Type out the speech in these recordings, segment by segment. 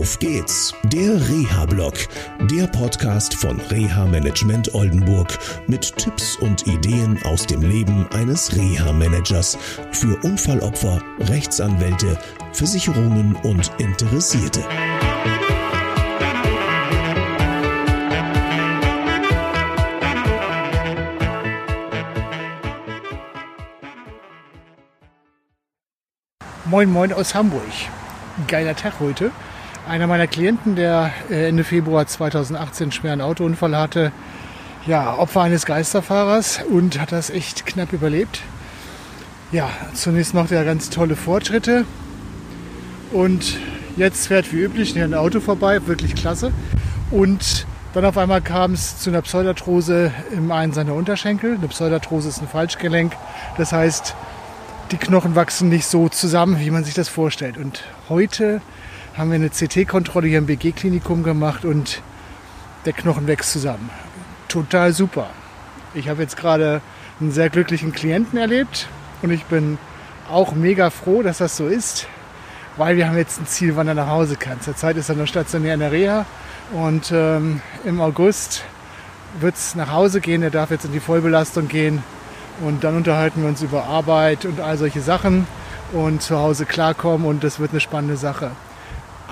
Auf geht's, der Reha-Blog, der Podcast von Reha Management Oldenburg mit Tipps und Ideen aus dem Leben eines Reha-Managers für Unfallopfer, Rechtsanwälte, Versicherungen und Interessierte. Moin Moin aus Hamburg. Geiler Tag heute. Einer meiner Klienten, der äh, Ende Februar 2018 einen schweren Autounfall hatte, ja, Opfer eines Geisterfahrers und hat das echt knapp überlebt. Ja, zunächst macht er ganz tolle Fortschritte und jetzt fährt wie üblich ein Auto vorbei, wirklich klasse. Und dann auf einmal kam es zu einer Pseudarthrose im einen seiner Unterschenkel. Eine Pseudarthrose ist ein Falschgelenk. Das heißt, die Knochen wachsen nicht so zusammen, wie man sich das vorstellt. Und heute haben wir eine CT-Kontrolle hier im BG-Klinikum gemacht und der Knochen wächst zusammen. Total super. Ich habe jetzt gerade einen sehr glücklichen Klienten erlebt und ich bin auch mega froh, dass das so ist, weil wir haben jetzt ein Ziel, wann er nach Hause kann. Zurzeit ist er noch stationär in der Reha und ähm, im August wird es nach Hause gehen. Er darf jetzt in die Vollbelastung gehen und dann unterhalten wir uns über Arbeit und all solche Sachen und zu Hause klarkommen und das wird eine spannende Sache.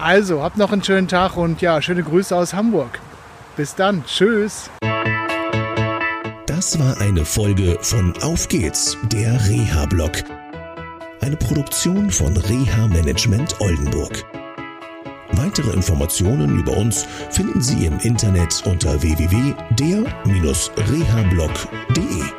Also, habt noch einen schönen Tag und ja, schöne Grüße aus Hamburg. Bis dann, tschüss. Das war eine Folge von Auf geht's, der Reha-Blog. Eine Produktion von Reha Management Oldenburg. Weitere Informationen über uns finden Sie im Internet unter www.der-rehablog.de.